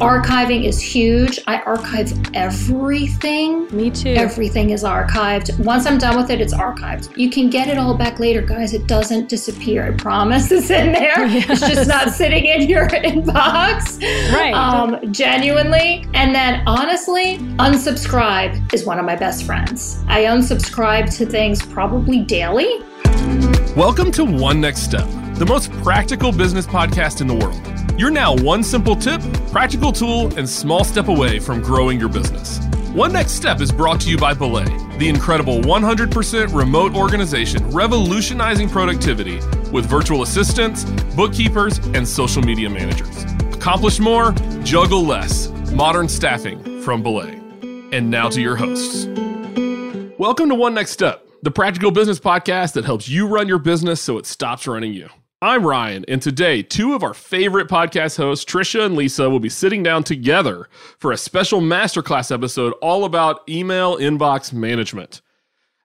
Archiving is huge. I archive everything. Me too. Everything is archived. Once I'm done with it, it's archived. You can get it all back later, guys. It doesn't disappear. I promise it's in there. Yeah. It's just not sitting in your inbox. Right. Um, genuinely. And then honestly, unsubscribe is one of my best friends. I unsubscribe to things probably daily. Welcome to One Next Step, the most practical business podcast in the world. You're now one simple tip, practical tool, and small step away from growing your business. One Next Step is brought to you by Belay, the incredible 100% remote organization revolutionizing productivity with virtual assistants, bookkeepers, and social media managers. Accomplish more, juggle less. Modern staffing from Belay. And now to your hosts. Welcome to One Next Step, the practical business podcast that helps you run your business so it stops running you. I'm Ryan, and today, two of our favorite podcast hosts, Tricia and Lisa, will be sitting down together for a special masterclass episode all about email inbox management.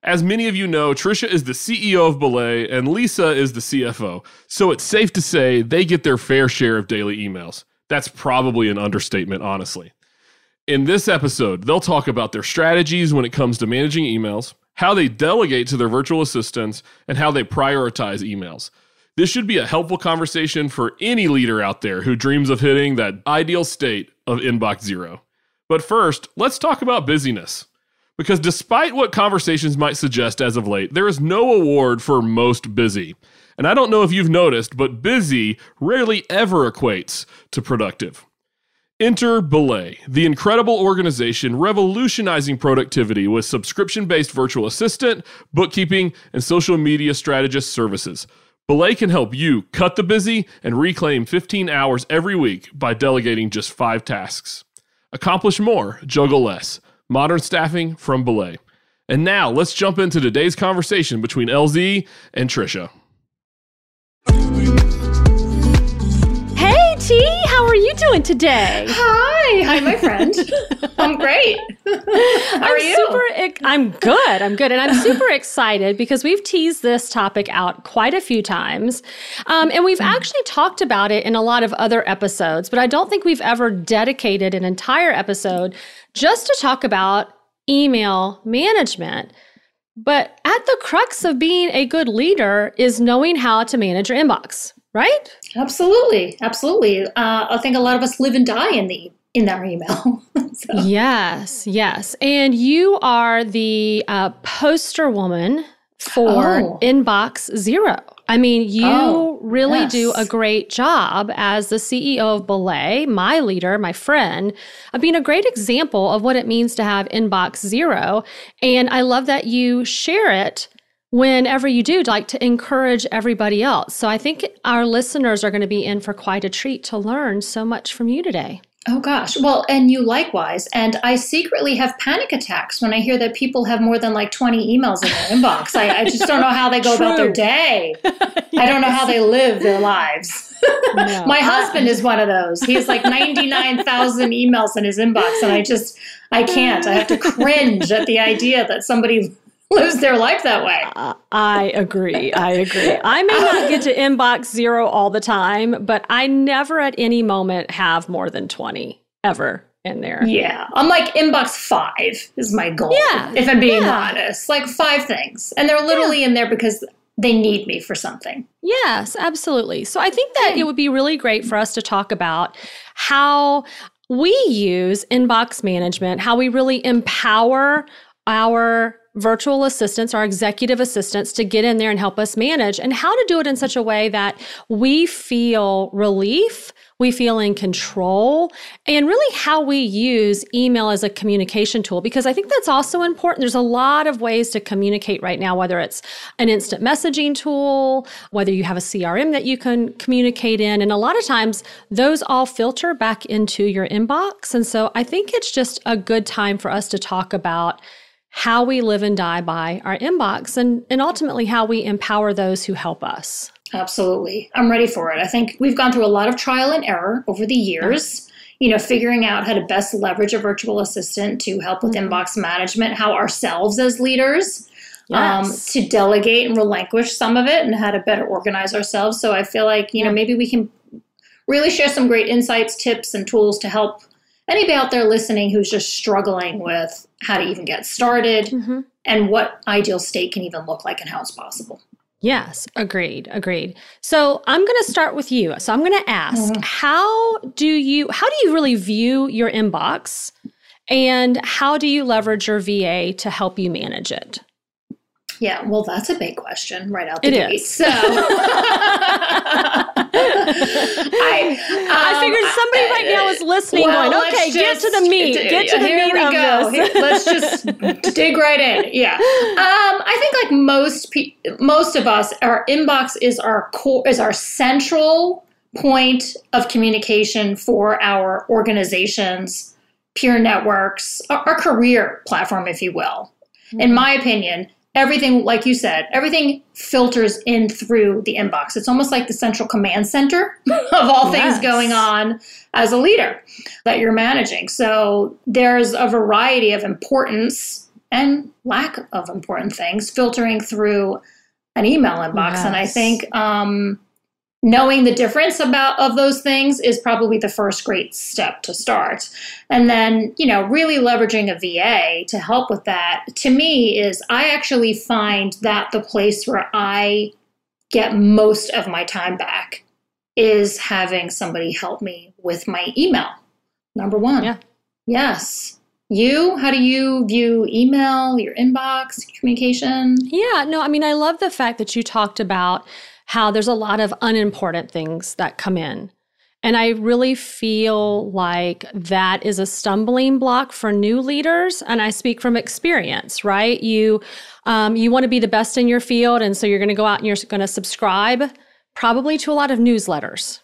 As many of you know, Tricia is the CEO of Belay and Lisa is the CFO, so it's safe to say they get their fair share of daily emails. That's probably an understatement, honestly. In this episode, they'll talk about their strategies when it comes to managing emails, how they delegate to their virtual assistants, and how they prioritize emails. This should be a helpful conversation for any leader out there who dreams of hitting that ideal state of inbox zero. But first, let's talk about busyness. Because despite what conversations might suggest as of late, there is no award for most busy. And I don't know if you've noticed, but busy rarely ever equates to productive. Enter Belay, the incredible organization revolutionizing productivity with subscription based virtual assistant, bookkeeping, and social media strategist services. Belay can help you cut the busy and reclaim 15 hours every week by delegating just five tasks. Accomplish more, juggle less. Modern staffing from Belay. And now let's jump into today's conversation between LZ and Tricia. T, how are you doing today? Hi, hi, my friend. I'm great. How are I'm you? Super, I'm good. I'm good, and I'm super excited because we've teased this topic out quite a few times, um, and we've actually talked about it in a lot of other episodes. But I don't think we've ever dedicated an entire episode just to talk about email management. But at the crux of being a good leader is knowing how to manage your inbox, right? Absolutely, absolutely. Uh, I think a lot of us live and die in the in our email. so. Yes, yes. And you are the uh, poster woman for Oh. Inbox Zero. I mean, you Oh, really yes. do a great job as the CEO of Belay, my leader, my friend, of being a great example of what it means to have Inbox Zero. And I love that you share it whenever you do, like to encourage everybody else. So I think our listeners are going to be in for quite a treat to learn so much from you today. Oh gosh. Well, and you likewise. And I secretly have panic attacks when I hear that people have more than like 20 emails in their inbox. I, I just don't know how they go about their True. day. I don't know how they live their lives. No. My uh, husband is one of those. He has like 99,000 emails in his inbox, and I just, I can't. I have to cringe at the idea that somebody lives their life that way. Uh, I agree. I agree. I may not get to inbox zero all the time, but I never at any moment have more than 20 ever in there. Yeah. I'm like inbox five is my goal. Yeah. If I'm being Yeah. honest. Like five things. And they're literally in there because they need me for something. Yes, absolutely. So I think that it would be really great for us to talk about how we use inbox management, how we really empower our virtual assistants, our executive assistants to get in there and help us manage, and how to do it in such a way that we feel relief, we feel in control, and really how we use email as a communication tool. Because I think that's also important. There's a lot of ways to communicate right now, whether it's an instant messaging tool, whether you have a CRM that you can communicate in. And a lot of times those all filter back into your inbox. And so I think it's just a good time for us to talk about how we live and die by our inbox and, and ultimately how we empower those who help us. Absolutely. I'm ready for it. I think we've gone through a lot of trial and error over the years, you know, figuring out how to best leverage a virtual assistant to help with inbox management, how ourselves as leaders um, to delegate and relinquish some of it and how to better organize ourselves. So I feel like, you know, maybe we can really share some great insights, tips, and tools to help anybody out there listening who's just struggling with how to even get started mm-hmm. and what ideal state can even look like and how it's possible. Yes, agreed, agreed. So I'm going to start with you. So I'm going to ask, mm-hmm. how do you how do you really view your inbox and how do you leverage your VA to help you manage it? Yeah, well, that's a big question right out the it gate. Is. So, I, um, I figured somebody right now is listening, well, going, "Okay, just, get to the meat. Get to the meat of go. this. let's just dig right in." Yeah, um, I think like most pe- most of us, our inbox is our core is our central point of communication for our organizations, peer networks, our, our career platform, if you will. Mm-hmm. In my opinion, everything, like you said, everything filters in through the inbox. It's almost like the central command center of all yes. things going on as a leader that you're managing. So there's a variety of importance and lack of important things filtering through an email inbox. Yes. And I think um, knowing the difference about of those things is probably the first great step to start. And then you know really leveraging a va to help with that to me is i actually find that the place where i get most of my time back is having somebody help me with my email. Number one. Yeah. Yes. You? How do you view email your inbox communication? Yeah no i mean i love the fact that you talked about how there's a lot of unimportant things that come in. And I really feel like that is a stumbling block for new leaders. And I speak from experience, right? You, um, you want to be the best in your field. And so you're going to go out and you're going to subscribe probably to a lot of newsletters,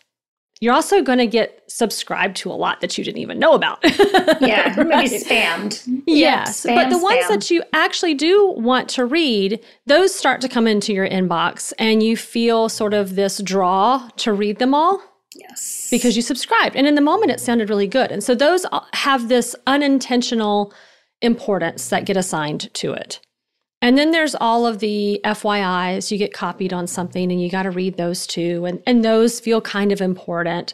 you're also going to get subscribed to a lot that you didn't even know about. yeah, right. spammed. Yes, yeah, spam, but the ones that you actually do want to read, those start to come into your inbox and you feel sort of this draw to read them all. Yes. Because you subscribed. And in the moment, it sounded really good. And so those uh, have this unintentional importance that get assigned to it. And then there's all of the FYIs. You get copied on something and you got to read those too. And, and those feel kind of important.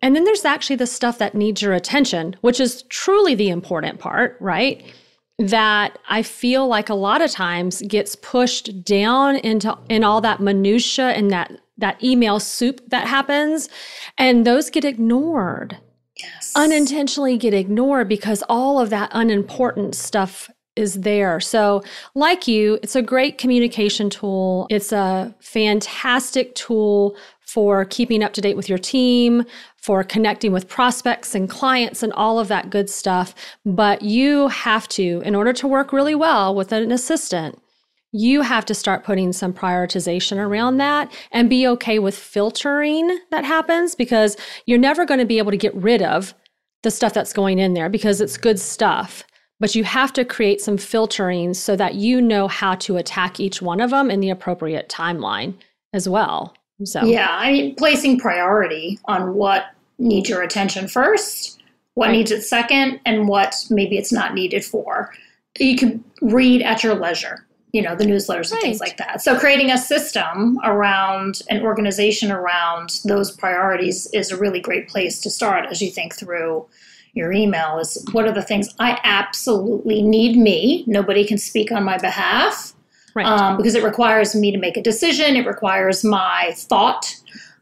And then there's actually the stuff that needs your attention, which is truly the important part, right? That I feel like a lot of times gets pushed down into in all that minutia and that that email soup that happens, and those get ignored. Yes. Unintentionally get ignored because all of that unimportant stuff is there. So, like you, it's a great communication tool. It's a fantastic tool for keeping up to date with your team, for connecting with prospects and clients and all of that good stuff. But you have to, in order to work really well with an assistant, you have to start putting some prioritization around that and be okay with filtering that happens because you're never going to be able to get rid of the stuff that's going in there because it's good stuff but you have to create some filtering so that you know how to attack each one of them in the appropriate timeline as well. So, yeah, I mean, placing priority on what needs your attention first, what right. needs it second, and what maybe it's not needed for. You can read at your leisure, you know, the newsletters and right. things like that. So, creating a system around an organization around those priorities is a really great place to start as you think through your email is what are the things I absolutely need me. Nobody can speak on my behalf. Right. Um, because it requires me to make a decision. It requires my thought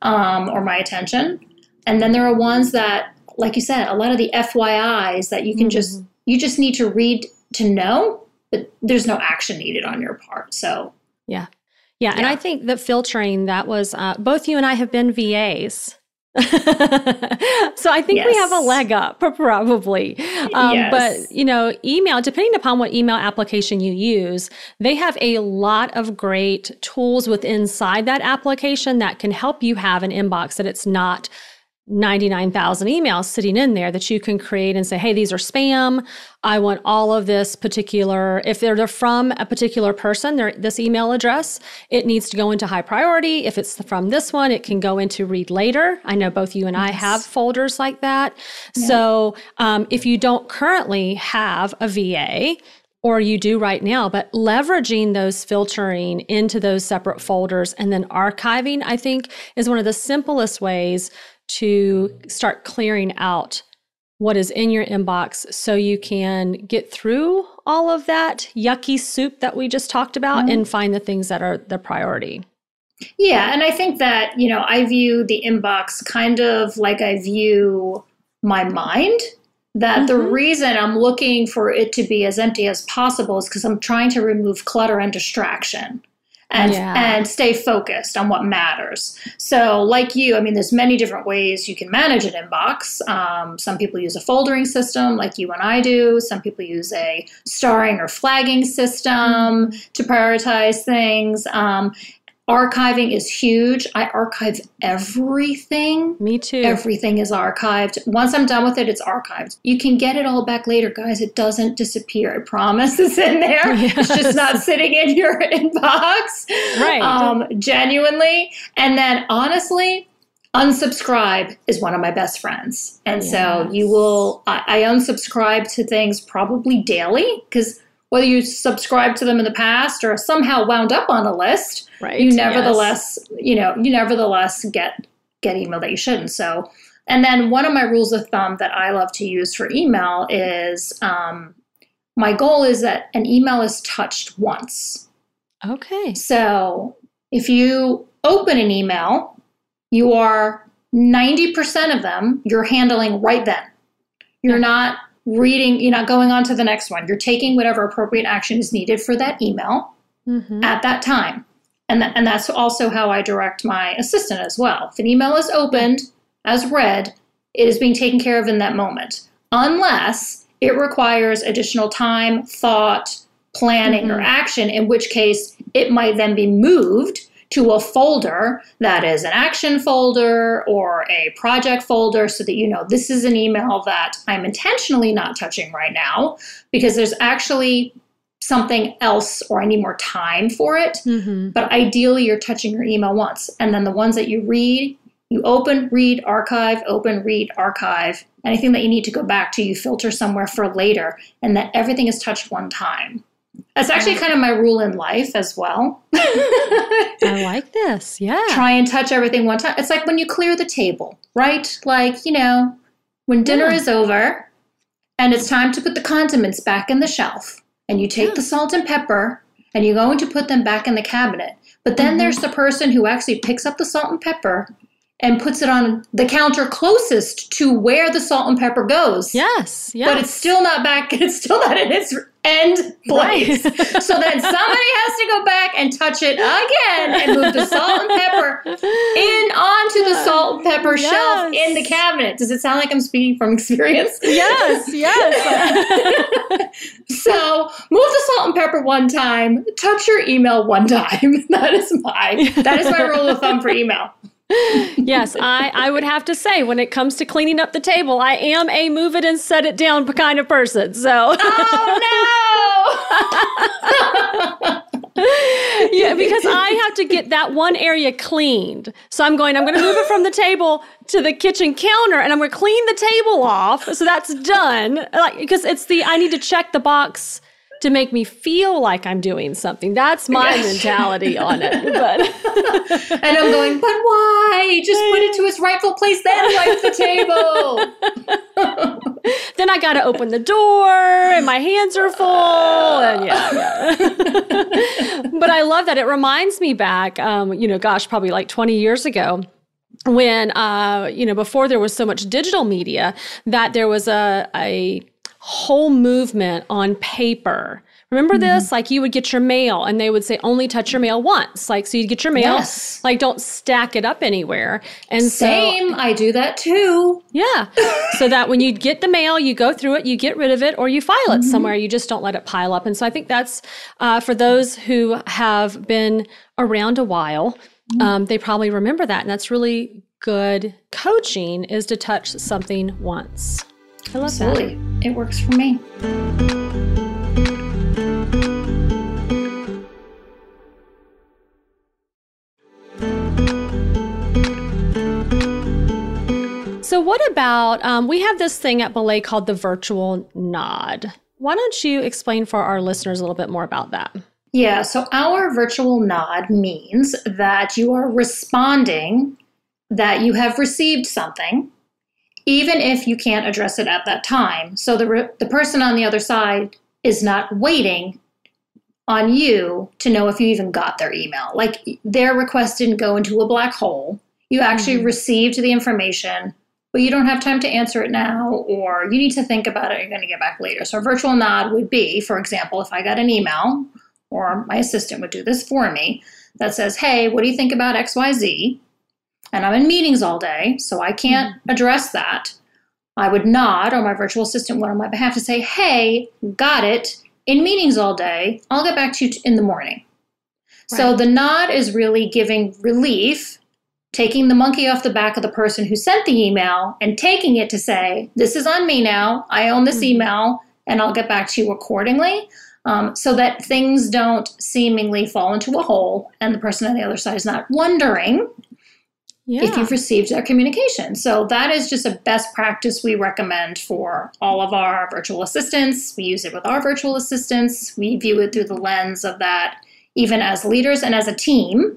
um, or my attention. And then there are ones that, like you said, a lot of the FYIs that you can mm-hmm. just you just need to read to know, but there's no action needed on your part. So yeah, yeah, yeah. and I think that filtering that was uh, both you and I have been VAs. so I think yes. we have a leg up, probably. Um, yes. But you know, email, depending upon what email application you use, they have a lot of great tools within inside that application that can help you have an inbox that it's not 99,000 emails sitting in there that you can create and say, hey, these are spam. I want all of this particular, if they're from a particular person, this email address, it needs to go into high priority. If it's from this one, it can go into read later. I know both you and I have folders like that. Yeah. So um, if you don't currently have a VA, or you do right now, but leveraging those filtering into those separate folders and then archiving, I think, is one of the simplest ways to start clearing out what is in your inbox so you can get through all of that yucky soup that we just talked about mm-hmm. and find the things that are the priority. Yeah, and I think that, you know, I view the inbox kind of like I view my mind. That mm-hmm. the reason I'm looking for it to be as empty as possible is because I'm trying to remove clutter and distraction and yeah. and stay focused on what matters. So, like you, I mean, there's many different ways you can manage an inbox. Um, some people use a foldering system, like you and I do. Some people use a starring or flagging system to prioritize things. Um, Archiving is huge. I archive everything. Me too. Everything is archived. Once I'm done with it, it's archived. You can get it all back later, guys. It doesn't disappear. I promise it's in there. Yes. It's just not sitting in your inbox. Right. Um, genuinely. And then honestly, unsubscribe is one of my best friends. And yes. so you will, I, I unsubscribe to things probably daily because whether you subscribe to them in the past or somehow wound up on a list, right. you nevertheless, yes. you know, you nevertheless get get email that you shouldn't. So, and then one of my rules of thumb that I love to use for email is um, my goal is that an email is touched once. Okay. So if you open an email, you are 90% of them you're handling right then. You're not reading, you're not going on to the next one. You're taking whatever appropriate action is needed for that email mm-hmm. at that time. And, th- and that's also how I direct my assistant as well. If an email is opened as read, it is being taken care of in that moment, unless it requires additional time, thought, planning, mm-hmm. or action, in which case it might then be moved to a folder that is an action folder or a project folder so that you know this is an email that I'm intentionally not touching right now because there's actually something else or I need more time for it. Mm-hmm. But ideally, you're touching your email once. And then the ones that you read, you open, read, archive, open, read, archive. Anything that you need to go back to, you filter somewhere for later, and that everything is touched one time. That's actually kind of my rule in life as well. I like this. Yeah. Try and touch everything one time. It's like when you clear the table, right? Like, you know, when dinner yeah. is over and it's time to put the condiments back in the shelf, and you take yeah. the salt and pepper and you're going to put them back in the cabinet. But then mm-hmm. there's the person who actually picks up the salt and pepper and puts it on the counter closest to where the salt and pepper goes. Yes, yes. But it's still not back, it's still not in its end place. Right. so then somebody has to go back and touch it again and move the salt and pepper in onto the salt and pepper yes. shelf in the cabinet. Does it sound like I'm speaking from experience? Yes, yes. so move the salt and pepper one time, touch your email one time. That is my that is my rule of thumb for email yes, I, I would have to say when it comes to cleaning up the table, I am a move it and set it down kind of person. So Oh no. yeah, because I have to get that one area cleaned. So I'm going, I'm going to move it from the table to the kitchen counter and I'm going to clean the table off. So that's done. Like, because it's the, I need to check the box to make me feel like I'm doing something. That's my mentality on it. But and I'm going, but why? Just put it to its rightful place, then wipe the table. then I got to open the door, and my hands are full, and yeah. yeah. but I love that. It reminds me back, um, you know, gosh, probably like 20 years ago when uh, you know before there was so much digital media that there was a a whole movement on paper. Remember mm-hmm. this? Like you would get your mail and they would say only touch your mail once. Like so you'd get your mail, yes. like don't stack it up anywhere. And same, so, I do that too. Yeah. so that when you get the mail, you go through it, you get rid of it, or you file it mm-hmm. somewhere. You just don't let it pile up. And so I think that's uh, for those who have been around a while. Mm-hmm. Um, they probably remember that, and that's really good coaching is to touch something once. I love Absolutely. that. It works for me. So, what about um, we have this thing at Belay called the virtual nod? Why don't you explain for our listeners a little bit more about that? Yeah, so our virtual nod means that you are responding that you have received something, even if you can't address it at that time. So the, re- the person on the other side is not waiting on you to know if you even got their email. Like their request didn't go into a black hole. You actually mm-hmm. received the information, but you don't have time to answer it now, or you need to think about it. You're going to get back later. So, a virtual nod would be, for example, if I got an email, or my assistant would do this for me, that says, Hey, what do you think about XYZ? And I'm in meetings all day, so I can't mm-hmm. address that. I would nod, or my virtual assistant would on my behalf to say, Hey, got it. In meetings all day, I'll get back to you in the morning. Right. So the nod is really giving relief, taking the monkey off the back of the person who sent the email and taking it to say, This is on me now. I own this mm-hmm. email, and I'll get back to you accordingly um, so that things don't seemingly fall into a hole and the person on the other side is not wondering yeah. if you've received their communication. So that is just a best practice we recommend for all of our virtual assistants. We use it with our virtual assistants. We view it through the lens of that, even as leaders and as a team,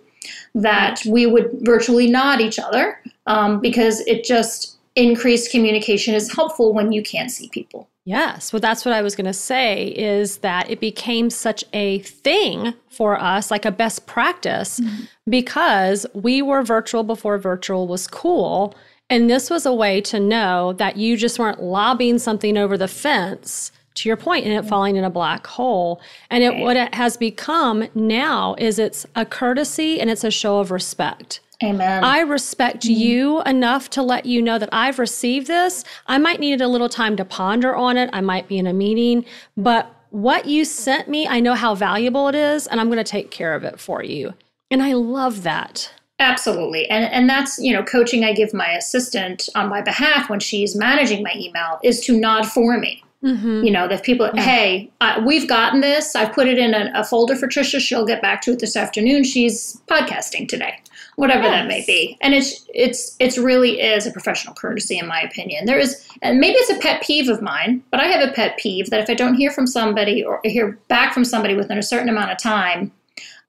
that we would virtually nod each other um, because it just increased communication is helpful when you can't see people. Yes. Well, that's what I was going to say is that it became such a thing for us, like a best practice, mm-hmm. because we were virtual before virtual was cool. And this was a way to know that you just weren't lobbing something over the fence to your point and it mm-hmm. falling in a black hole and it, what it has become now is it's a courtesy and it's a show of respect Amen. I respect mm-hmm. you enough to let you know that I've received this. I might need a little time to ponder on it. I might be in a meeting, but what you sent me, I know how valuable it is, and I'm going to take care of it for you. And I love that. Absolutely. And and that's, you know, coaching I give my assistant on my behalf when she's managing my email is to nod for me. Mm-hmm. You know, that people, hey, uh, we've gotten this. I've put it in a, a, folder for Tricia. She'll get back to it this afternoon. She's podcasting today whatever yes. that may be. And it's it's it's really is a professional courtesy in my opinion. There is and maybe it's a pet peeve of mine, but I have a pet peeve that if I don't hear from somebody or hear back from somebody within a certain amount of time,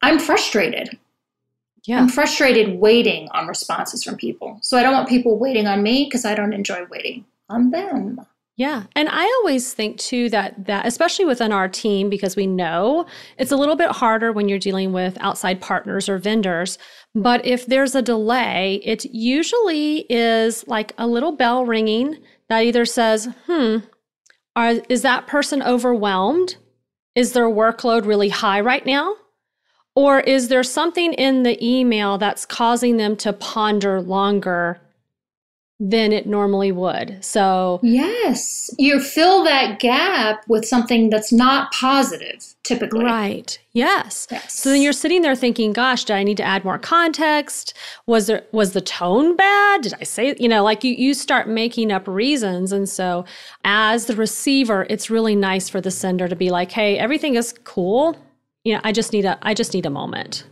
I'm frustrated. Yeah. I'm frustrated waiting on responses from people. So I don't want people waiting on me because I don't enjoy waiting on them. Yeah. And I always think too that that especially within our team because we know it's a little bit harder when you're dealing with outside partners or vendors, but if there's a delay, it usually is like a little bell ringing that either says, "Hmm, are, is that person overwhelmed? Is their workload really high right now?" Or is there something in the email that's causing them to ponder longer than it normally would. So, yes, you fill that gap with something that's not positive typically. Right. Yes. yes. So then you're sitting there thinking, gosh, do I need to add more context? Was there was the tone bad? Did I say, you know, like you you start making up reasons and so as the receiver, it's really nice for the sender to be like, "Hey, everything is cool. You know, I just need a I just need a moment."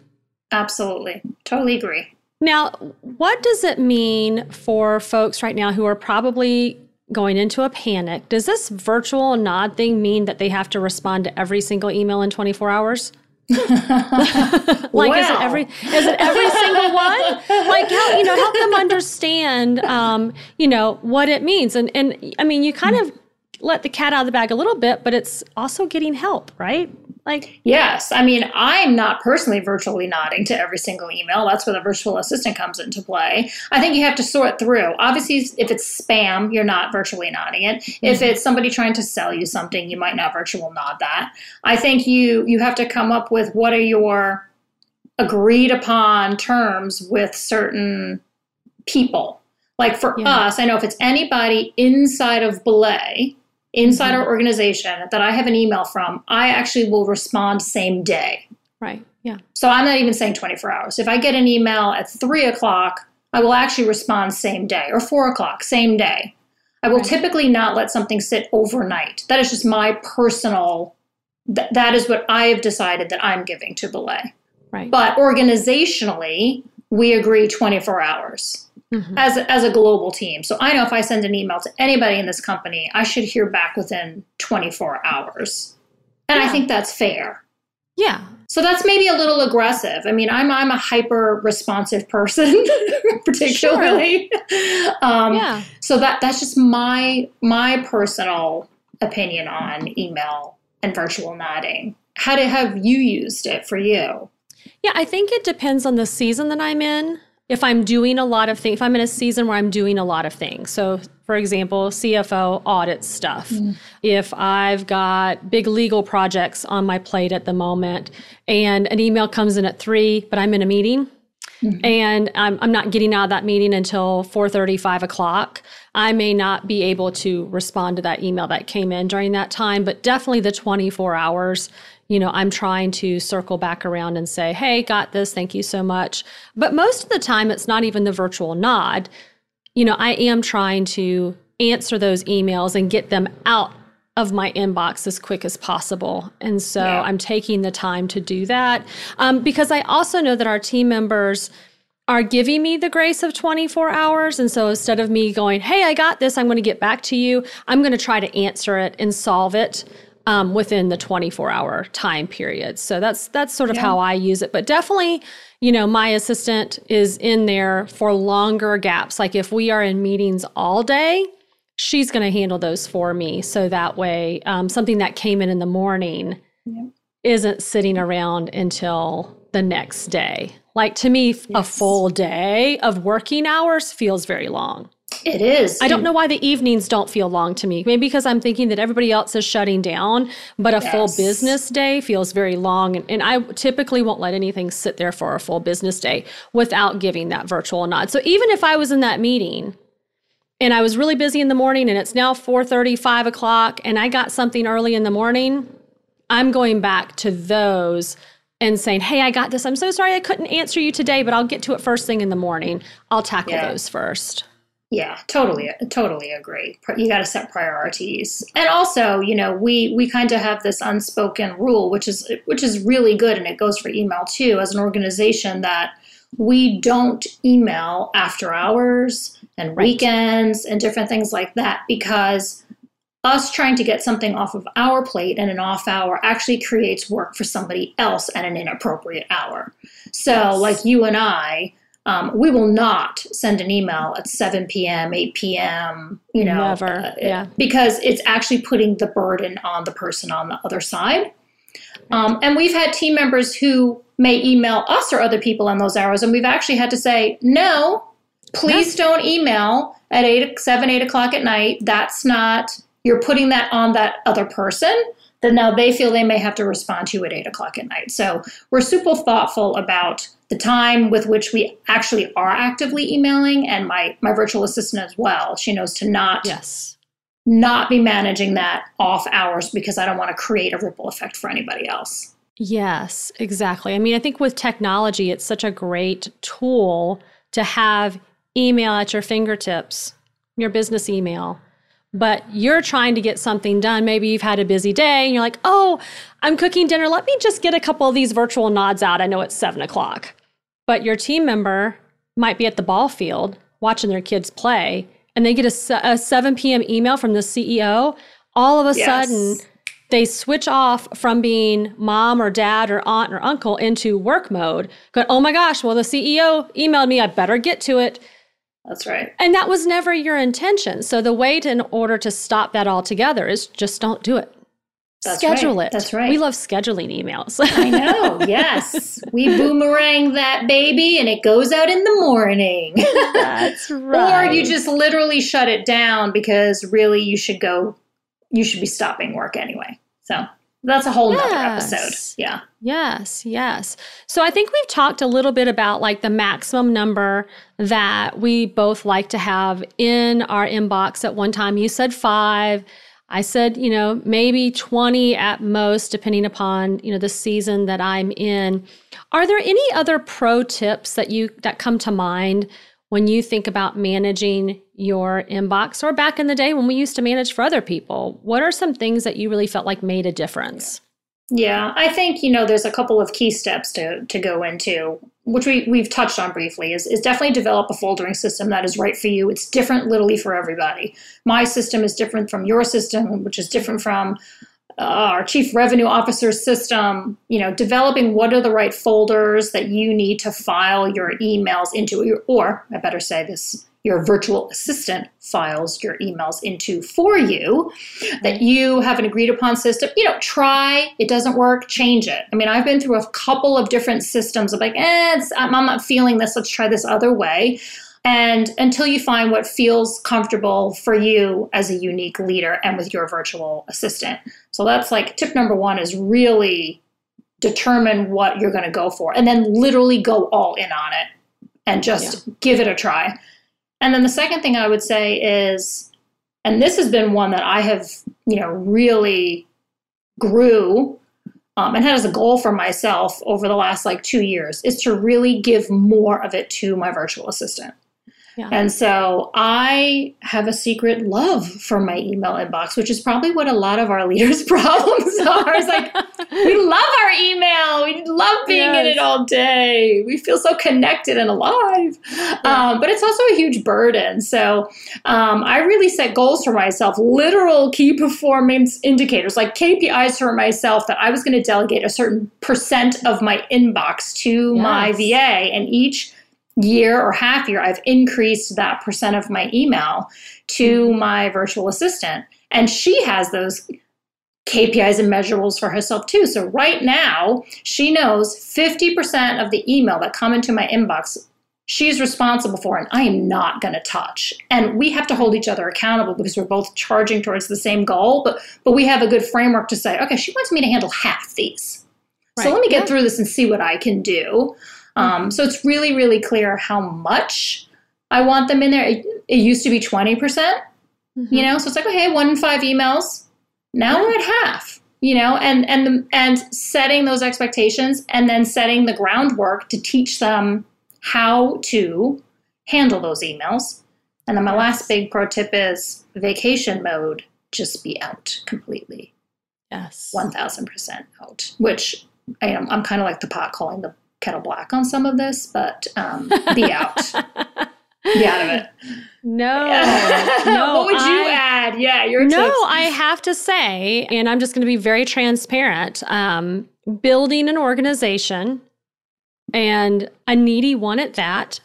Absolutely. Totally agree. Now, what does it mean for folks right now who are probably going into a panic? Does this virtual nod thing mean that they have to respond to every single email in 24 hours? like wow. is it every is it every single one like help you know help them understand um you know what it means and and i mean you kind of let the cat out of the bag a little bit but it's also getting help right like, yes. I mean, I'm not personally virtually nodding to every single email. That's where the virtual assistant comes into play. I think you have to sort through. Obviously, if it's spam, you're not virtually nodding it. Mm-hmm. If it's somebody trying to sell you something, you might not virtual nod that. I think you you have to come up with what are your agreed upon terms with certain people. Like for yeah. us, I know if it's anybody inside of Belay, inside mm-hmm. our organization that I have an email from, I actually will respond same day. Right. Yeah. So I'm not even saying 24 hours. If I get an email at three o'clock, I will actually respond same day or four o'clock, same day. I will right. typically not let something sit overnight. That is just my personal, th- that is what I have decided that I'm giving to Belay. Right. But organizationally, we agree 24 hours mm-hmm. as, a, as a global team. So I know if I send an email to anybody in this company, I should hear back within 24 hours. And yeah. I think that's fair. Yeah. So that's maybe a little aggressive. I mean, I'm I'm a hyper responsive person, particularly. Sure. um, yeah. So that that's just my my personal opinion on email and virtual nodding. How to have you used it for you? Yeah, I think it depends on the season that I'm in if I'm doing a lot of things, if I'm in a season where I'm doing a lot of things. So, for example, CFO audit stuff. Mm. If I've got big legal projects on my plate at the moment and an email comes in at three, but I'm in a meeting, Mm-hmm. and I'm, I'm, not getting out of that meeting until 4.30 5 o'clock i may not be able to respond to that email that came in during that time but definitely the 24 hours you know, I'm trying to circle back around and say, hey, got this, thank you so much. But most of the time, it's not even the virtual nod. You know, I am trying to answer those emails and get them out of my inbox as quick as possible. And so yeah. I'm taking the time to do that um, because I also know that our team members are giving me the grace of 24 hours. And so instead of me going, hey, I got this, I'm going to get back to you, I'm going to try to answer it and solve it um, within the 24 hour time period. So that's that's sort of yeah. how I use it. But definitely, you know, my assistant is in there for longer gaps. Like if we are in meetings all day, she's going to handle those for me. So that way, um, something that came in in the morning yeah. isn't sitting around until the next day. Like to me, yes. a full day of working hours feels very long. It is. I don't know why the evenings don't feel long to me. Maybe because I'm thinking that everybody else is shutting down, but a yes. full business day feels very long. And, and, I typically won't let anything sit there for a full business day without giving that virtual nod. So even if I was in that meeting and I was really busy in the morning and it's now 4:30, 5 o'clock, and I got something early in the morning, I'm going back to those and saying, Hey, I got this. I'm so sorry I couldn't answer you today, but I'll get to it first thing in the morning. I'll tackle yeah. those first. Yeah, totally, totally agree. You got to set priorities, and also, you know, we we kind of have this unspoken rule, which is which is really good, and it goes for email too, as an organization that we don't email after hours and right. weekends and different things like that because us trying to get something off of our plate in an off hour actually creates work for somebody else at an inappropriate hour. So, yes. like you and I, um, we will not send an email at 7 p.m., 8 p.m., you know, Never. Uh, yeah. because it's actually putting the burden on the person on the other side. Um, and we've had team members who may email us or other people on those hours, and we've actually had to say, no, please don't email at 8, 7, 8 o'clock at night. That's not, you're putting that on that other person Then now they feel they may have to respond to you at 8 o'clock at night. So we're super thoughtful about the time with which we actually are actively emailing and my my virtual assistant as well she knows to not yes not be managing that off hours because i don't want to create a ripple effect for anybody else yes exactly i mean i think with technology it's such a great tool to have email at your fingertips your business email but you're trying to get something done. Maybe you've had a busy day and you're like, oh, I'm cooking dinner. Let me just get a couple of these virtual nods out. I know it's seven o'clock but your team member might be at the ball field watching their kids play and they get a, a 7 p.m. email from the CEO, all of a yes. sudden they switch off from being mom or dad or aunt or uncle into work mode. Going, oh my gosh, well, the CEO emailed me, I better get to it. That's right. And that was never your intention. So the way to, in order to stop that altogether is just don't do it. That's Schedule right. it. That's right. We love scheduling emails. I know. Yes. We boomerang that baby and it goes out in the morning. That's right. or you just literally shut it down because really you should go, you should be stopping work anyway. So that's a whole yes. nother episode. Yeah. Yes, yes. So I think we've talked a little bit about like the maximum number that we both like to have in our inbox at one time. You said five. I said, you know, maybe 20 at most, depending upon, you know, the season that I'm in. Are there any other pro tips that you that come to mind when you think about managing your inbox or back in the day when we used to manage for other people? What are some things that you really felt like made a difference? Yeah, I think, you know, there's a couple of key steps to, to go into, which we, we've touched on briefly, is, is definitely develop a foldering system that is right for you. It's different literally for everybody. My system is different from your system, which is different from uh, our chief revenue officer system, you know, developing what are the right folders that you need to file your emails into, or I better say this your virtual assistant files your emails into for you that you have an agreed upon system. You know try. It doesn't work. Change it. I mean i've been through a couple of different systems of like eh, i'm not feeling this. Let's try this other way. And until you find what feels comfortable for you as a unique leader and with your virtual assistant. So that's like tip number one is really determine what you're going to go for and then literally go all in on it and just yeah. give it a try and then the second thing I would say is, and this has been one that I have, you know, really grew um, and had as a goal for myself over the last like two years, is to really give more of it to my virtual assistant. Yeah. And so I have a secret love for my email inbox, which is probably what a lot of our leaders' problems are. It's like we love our email, we love being yes. in it all day, we feel so connected and alive. Yeah. Um, but it's also a huge burden. So um, I really set goals for myself, literal key performance indicators, like KPIs for myself that I was going to delegate a certain percent of my inbox to yes. my VA, and each year or half year, I've increased that percent of my email to mm-hmm. my virtual assistant. And she has those KPIs and measurables for herself too. So right now, she knows 50% of the email that come into my inbox she's responsible for and I am not going to touch. And we have to hold each other accountable because we're both charging towards the same goal, but but we have a good framework to say, okay, she wants me to handle half these. Right. So let me get yeah. through this and see what I can do. Um, so it's really, really clear how much I want them in there. It, it used to be 20%, percent mm hmm you know, so it's like, okay, one in five emails. Now we're at half, you know, and, and, the, and setting those expectations and then setting the groundwork to teach them how to handle those emails. And then my last big pro tip is vacation mode, just be out completely. Yes. 1000% out, which I am, I'm kind of like the pot calling the kettle black on some of this, but um, be out. be out of it. No, no. what would you I, add? Yeah, your no. Tips. I have to say, and I'm just going to be very transparent. Um, building an organization, and a needy one at that,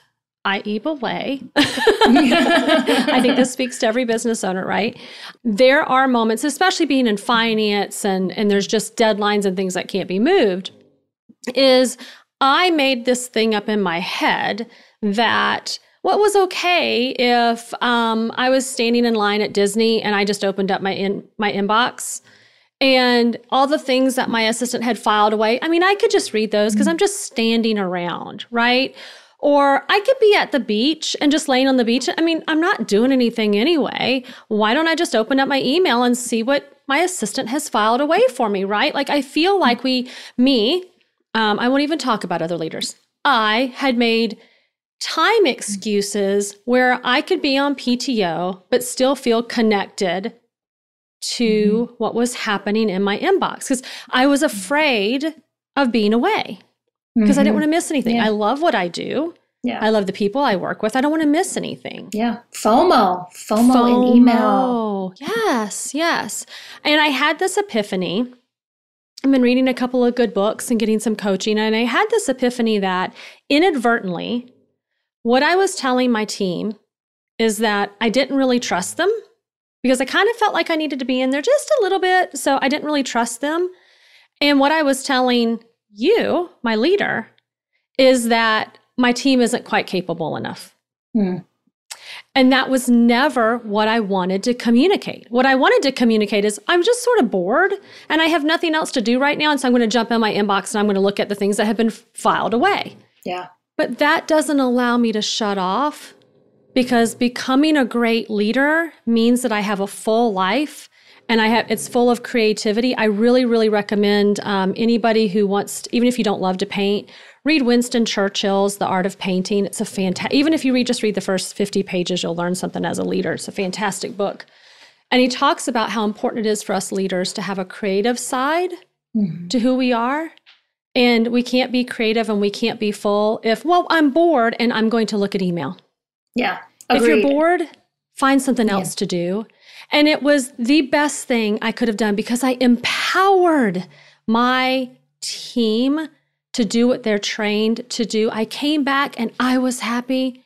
i.e., Belay. I think this speaks to every business owner, right? There are moments, especially being in finance, and and there's just deadlines and things that can't be moved. Is I made this thing up in my head that what was okay if um, I was standing in line at Disney and I just opened up my in my inbox and all the things that my assistant had filed away. I mean, I could just read those because I'm just standing around, right? Or I could be at the beach and just laying on the beach. I mean, I'm not doing anything anyway. Why don't I just open up my email and see what my assistant has filed away for me, right? Like I feel like we, me, um, I won't even talk about other leaders. I had made time excuses where I could be on PTO, but still feel connected to mm-hmm. what was happening in my inbox because I was afraid of being away because mm-hmm. I didn't mm-hmm. want to miss anything. Yeah. I love what I do. Yeah. I love the people I work with. I don't want to miss anything. Yeah. FOMO. FOMO, FOMO. in email. Yes, yes. And I had this epiphany I've been reading a couple of good books and getting some coaching, and I had this epiphany that inadvertently, what I was telling my team is that I didn't really trust them because I kind of felt like I needed to be in there just a little bit. So I didn't really trust them. And what I was telling you, my leader, is that my team isn't quite capable enough. Hmm. And that was never what I wanted to communicate. What I wanted to communicate is I'm just sort of bored and I have nothing else to do right now. And so I'm going to jump in my inbox and I'm going to look at the things that have been filed away. Yeah. But that doesn't allow me to shut off because becoming a great leader means that I have a full life and I have it's full of creativity. I really, really recommend um, anybody who wants, to, even if you don't love to paint, read Winston Churchill's The Art of Painting. It's a fantastic, even if you read just read the first 50 pages, you'll learn something as a leader. It's a fantastic book. And he talks about how important it is for us leaders to have a creative side mm-hmm. to who we are. And we can't be creative and we can't be full if, well, I'm bored and I'm going to look at email. Yeah. Agreed. If you're bored, find something else yeah. to do. And it was the best thing I could have done because I empowered my team to do what they're trained to do. I came back and I was happy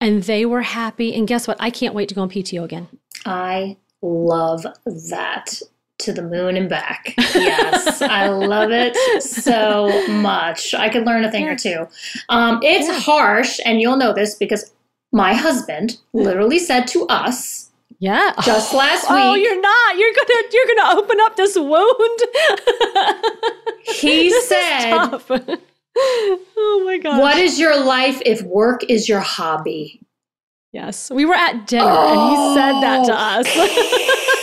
and they were happy. And guess what? I can't wait to go on PTO again. I love that to the moon and back. Yes, I love it so much. I could learn a thing yeah. or two. Um, it's yeah. harsh, and you'll know this because my husband literally said to us, yeah. Just last oh, week. Oh, you're not. You're gonna you're gonna open up this wound. he this said Oh my god. What is your life if work is your hobby? Yes. We were at dinner oh. and he said that to us.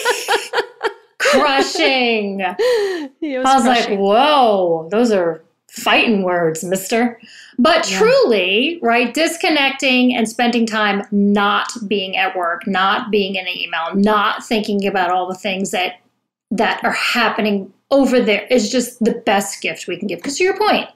Crushing. I was crushing. like, whoa, those are fighting words, mister. But yeah. truly, right, disconnecting and spending time not being at work, not being in an email, not thinking about all the things that that are happening over there is just the best gift we can give. Because to your point,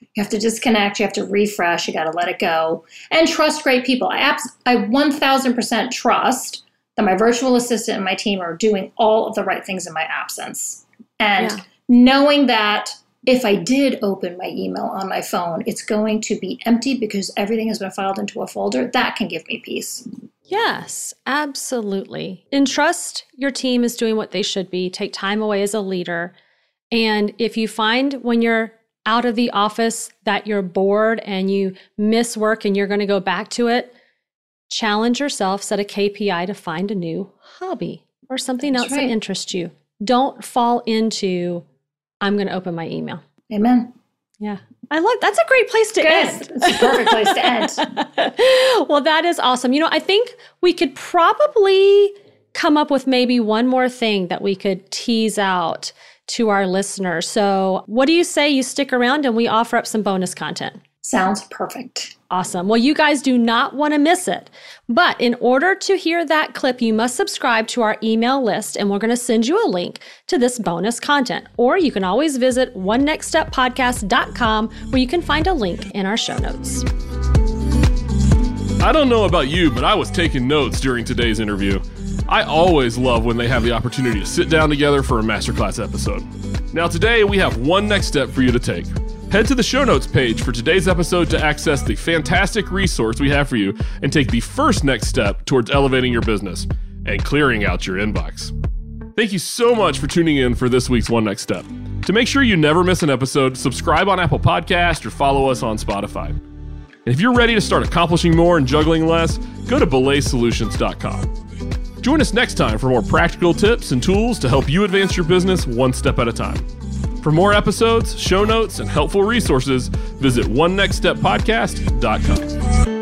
you have to disconnect, you have to refresh, you got to let it go, and trust great people. I abs- I 1000% trust that my virtual assistant and my team are doing all of the right things in my absence. And yeah. knowing that if I did open my email on my phone, it's going to be empty because everything has been filed into a folder. That can give me peace. Yes, absolutely. Entrust your team is doing what they should be. Take time away as a leader. And if you find when you're out of the office that you're bored and you miss work and you're going to go back to it, challenge yourself, set a KPI to find a new hobby or something That's else right. that interests you. Don't fall into I'm going to open my email. Amen. Yeah. I love that's a great place to Good. end. It's a perfect place to end. well, that is awesome. You know, I think we could probably come up with maybe one more thing that we could tease out to our listeners. So, what do you say you stick around and we offer up some bonus content? Sounds perfect. Awesome. Well, you guys do not want to miss it. But in order to hear that clip, you must subscribe to our email list, and we're going to send you a link to this bonus content. Or you can always visit onenextsteppodcast.com where you can find a link in our show notes. I don't know about you, but I was taking notes during today's interview. I always love when they have the opportunity to sit down together for a masterclass episode. Now, today we have one next step for you to take. Head to the show notes page for today's episode to access the fantastic resource we have for you and take the first next step towards elevating your business and clearing out your inbox. Thank you so much for tuning in for this week's One Next Step. To make sure you never miss an episode, subscribe on Apple Podcast or follow us on Spotify. And if you're ready to start accomplishing more and juggling less, go to belaysolutions.com. Join us next time for more practical tips and tools to help you advance your business one step at a time. For more episodes, show notes, and helpful resources, visit onenextsteppodcast.com.